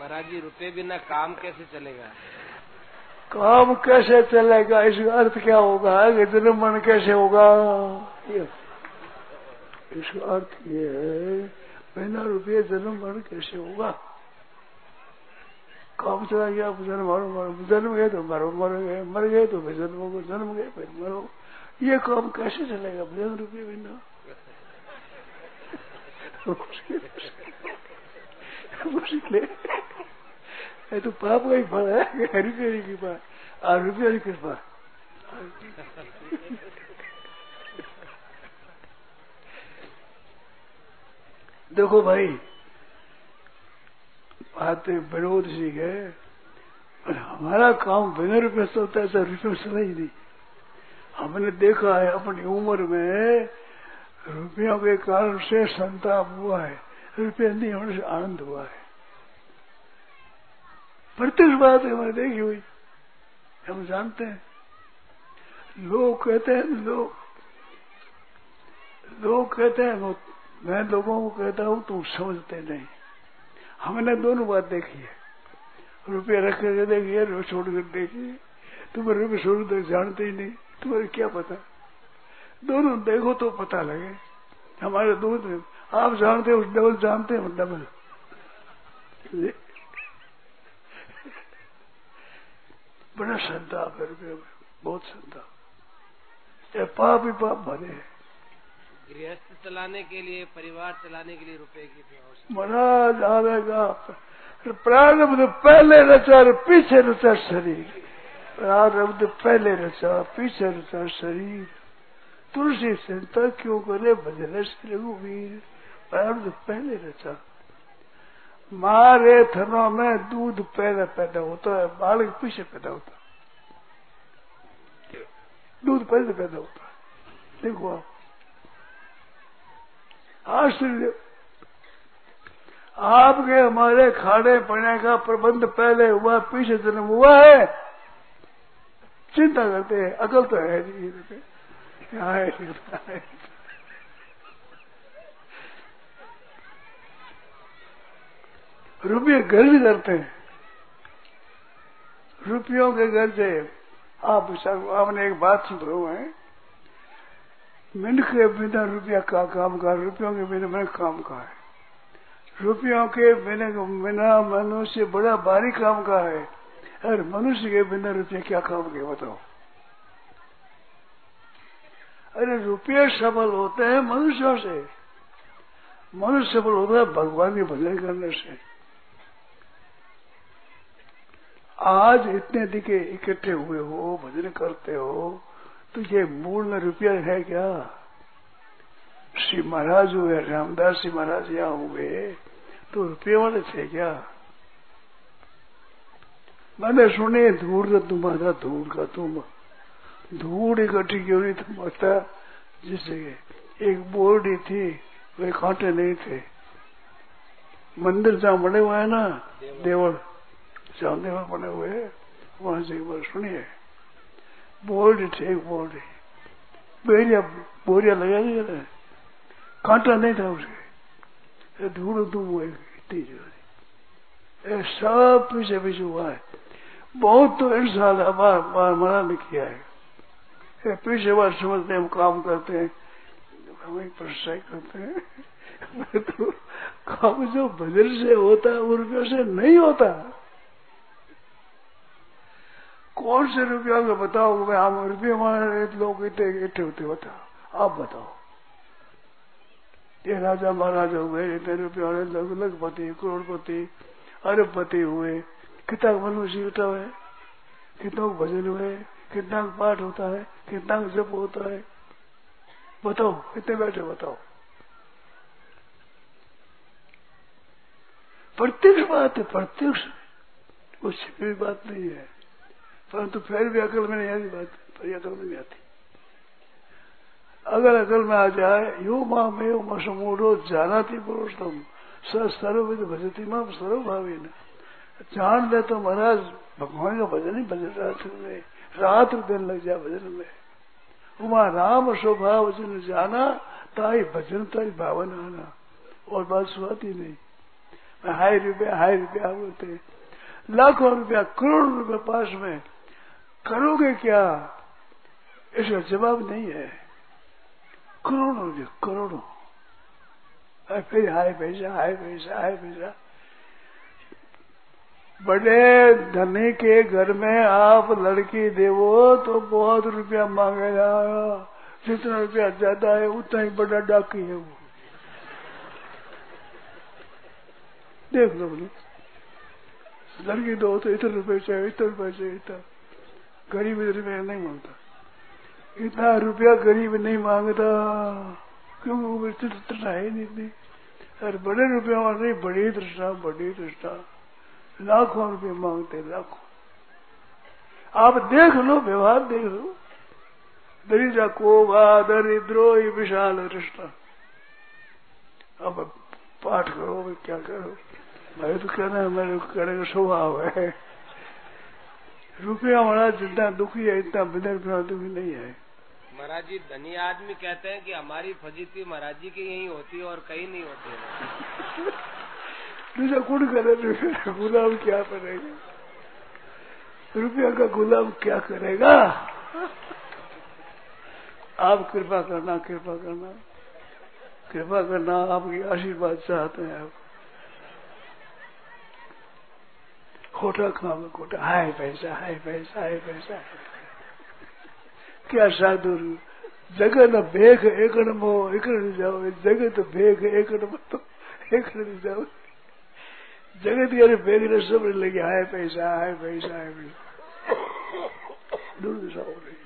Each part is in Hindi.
महाराज जी रुपये बिना काम कैसे चलेगा? काम कैसे चलेगा? इसका अर्थ क्या होगा? कि जन्म मन कैसे होगा? इसका अर्थ ये है, बिना रुपये जन्म मन कैसे होगा? काम चला गया जन्म मरो मरो, जन्म गए तो मरो, मर गए मर गए तो फिर जन्म हो जन्म गए फिर मरो। ये काम कैसे चलेगा? बिना रुपये बिना। मुश्किल ये तो पाप का ही फल है। रुपये की कृपा और रुपये की कृपा देखो भाई बातें विरोध सी है हमारा काम बिना रुपये से होता है, ऐसा रुपये से ही नहीं। हमने देखा है, अपनी उम्र में रुपयों के कारण से संताप हुआ है, रुपये नहीं होने से आनंद हुआ है। प्रत्यक्ष बात है हमारे देखी हुई। हम जानते हैं। लोग कहते हैं, लोग। लोग कहते हैं मैं लोगों को कहता हूँ, तुम समझते नहीं। हमने दोनों बात देखी है। रुपये रख कर देखिए रुपये छोड़ कर देखिए तुम्हें रुपये छोड़ कर जानते ही नहीं। तुम्हें क्या पता? दोनों देखो तो पता लगे। हमारे दोस्त आप जानते हो डबल जानते हो डबल। बड़ा संताप है बहुत संताप ये पाप ही पाप भरे है। गृहस्थ चलाने के लिए परिवार चलाने के लिए रुपए की आवश्यकता महाराज आवेगा प्रारब्ध पहले रचा पीछे रचा शरीर। प्रारब्ध पहले रचा पीछे रचा शरीर। तुलसी चिंता क्यों करे भजन श्री रघुवीर प्रारब्ध पहले रचा। मारे थनों में दूध पहले पैदा होता है, बालक पीछे पैदा होता है। दूध पहले पैदा होता है। देखो आप। आश्चर्य। आपके हमारे खाने पीने का प्रबंध पहले हुआ, पीछे जन्म हुआ है। चिंता करते हैं, अकल तो है नहीं। क्या है। रुपये घर भी करते हैं। रुपयों के घर से आप आपने एक बात सुन रहे हैं मिनट के बिना रुपया का काम का, रुपयों के बिना मैं काम का है। रुपयों के बिना बिना मनुष्य बड़ा भारी काम का है। और मनुष्य के बिना रुपये क्या काम के, बताओ। अरे रुपये सफल होते हैं मनुष्यों से। मनुष्य सफल होता है, भगवान के भजन करने से। आज इतने दिखे इकट्ठे हुए हो, भजन करते हो तो ये मूल में रुपया है क्या? श्री महाराज हुए, रामदास जी महाराज यहाँ हुए तो रुपये वाले थे क्या? मैंने सुने धूल का तुम्हारा धूल का तुम। धूल इकट्ठी क्यों नहीं तुम आता जिस जगह एक बोर्डी थी, वे कांटे नहीं थे। मंदिर जहाँ बने हुए है ना, देवल। जहाँ देवल बने हुए वहाँ से एक बार सुनिए। बोर्ड थे बोर्ड बोरिया बोरिया लगा दिया था कांटा नहीं था उसके धूल धूम इतनी जोरी सब पीछे पीछे हुआ है। बहुत तो साल हमारा मना नहीं किया है। पीछे बार समझते हम काम करते हैं। हमें प्रश्न करते हैं। तो काम जो भजन से होता है रुपयों से नहीं होता। कौन से रुपया में बताओ? मैं हम रुपये हमारे लोग इतने इकट्ठे होते बताओ। आप बताओ। ये राजा महाराजा हुए, इतने रुपये वाले, लग लखपति करोड़पति अरबपति हुए। कितना मनुष्य होता है? कितना भजन हुए? कितना पाठ होता है? कितना जप होता है? बताओ कितने बैठे बताओ। प्रत्यक्ष बात है, प्रत्यक्ष। कुछ भी बात नहीं है। परंतु फिर भी अकल में नहीं आती, बात पर अकल में नहीं आती। अगर अकल में आ जाए, यो माँ में मसमूढ़ो जाना थी पुरुषोत्तम सर्वविद भजती माँ सर्वभावी न जान ले तो महाराज, भगवान का भजन ही भजन रात्र में, रात दिन लग जाए भजन में। उमा राम स्वभाव जिन जाना, ताई भजन ताई भावना आना। और बात सुहाती नहीं। हाई रुपया हाई रुपया बोलते लाखों रुपया, करोड़ रुपया पास में करोगे क्या? इसका जवाब नहीं है। करोड़ों रुपये करोड़ों। फिर हाय पैसा हाय पैसा हाय पैसा। बड़े धनी के घर में आप लड़की देवो तो बहुत रुपया मांगेगा जितना रुपया ज़्यादा है, उतना ही बड़ा डाकी है वो। देख लो। बोले लड़की दो तो इतने रुपए चाहिए, इतने रुपए चाहिए, इतना। गरीब रुपया नहीं माँगता। इतना रुपया गरीब नहीं माँगता। क्योंकि वो तृष्णा है नहीं इतनी। अरे बड़े रुपया मांग नहीं बड़ी तृष्णा बड़ी तृष्णा। लाखों रुपये मांगते लाखों। आप देख लो, व्यवहार देख लो। दरिद्र को वा दरिद्रो विशाल कृष्ण अब पाठ करो क्या करो? मैं तो कहना मेरे कहने का स्वभाव है। रुपया वाला जितना दुखी है इतना बिना बिना दुखी नहीं है। महाराज जी धनी आदमी कहते हैं कि हमारी फजीती महाराज जी की यही होती है और कहीं नहीं होती दूसरा कुछ करे गुलाम क्या करेगा? रुपया का गुलाम क्या करेगा? आप कृपा करना कृपा करना। कृपा करना आपकी आशीर्वाद चाहते हैं आप। खोटा काम खोटा। हाय पैसा हाय पैसा हाय पैसा। क्या साधु जगत भेख एकड़ मो एकड़ जाओ। जगत भेख एकड़ मत एकड़ जाओ। जगत के भेख ने सब लगे, हाय पैसा हाय पैसा हाय पैसा। दुर्दशा हो रही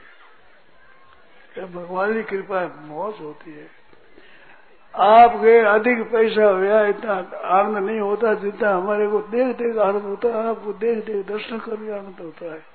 है भगवान की कृपा मौज होती है आपके अधिक पैसा हो गया इतना आनंद नहीं होता जितना हमारे को देख देख आनंद होता है, आपको देख देख दर्शन कर भी आनंद होता है।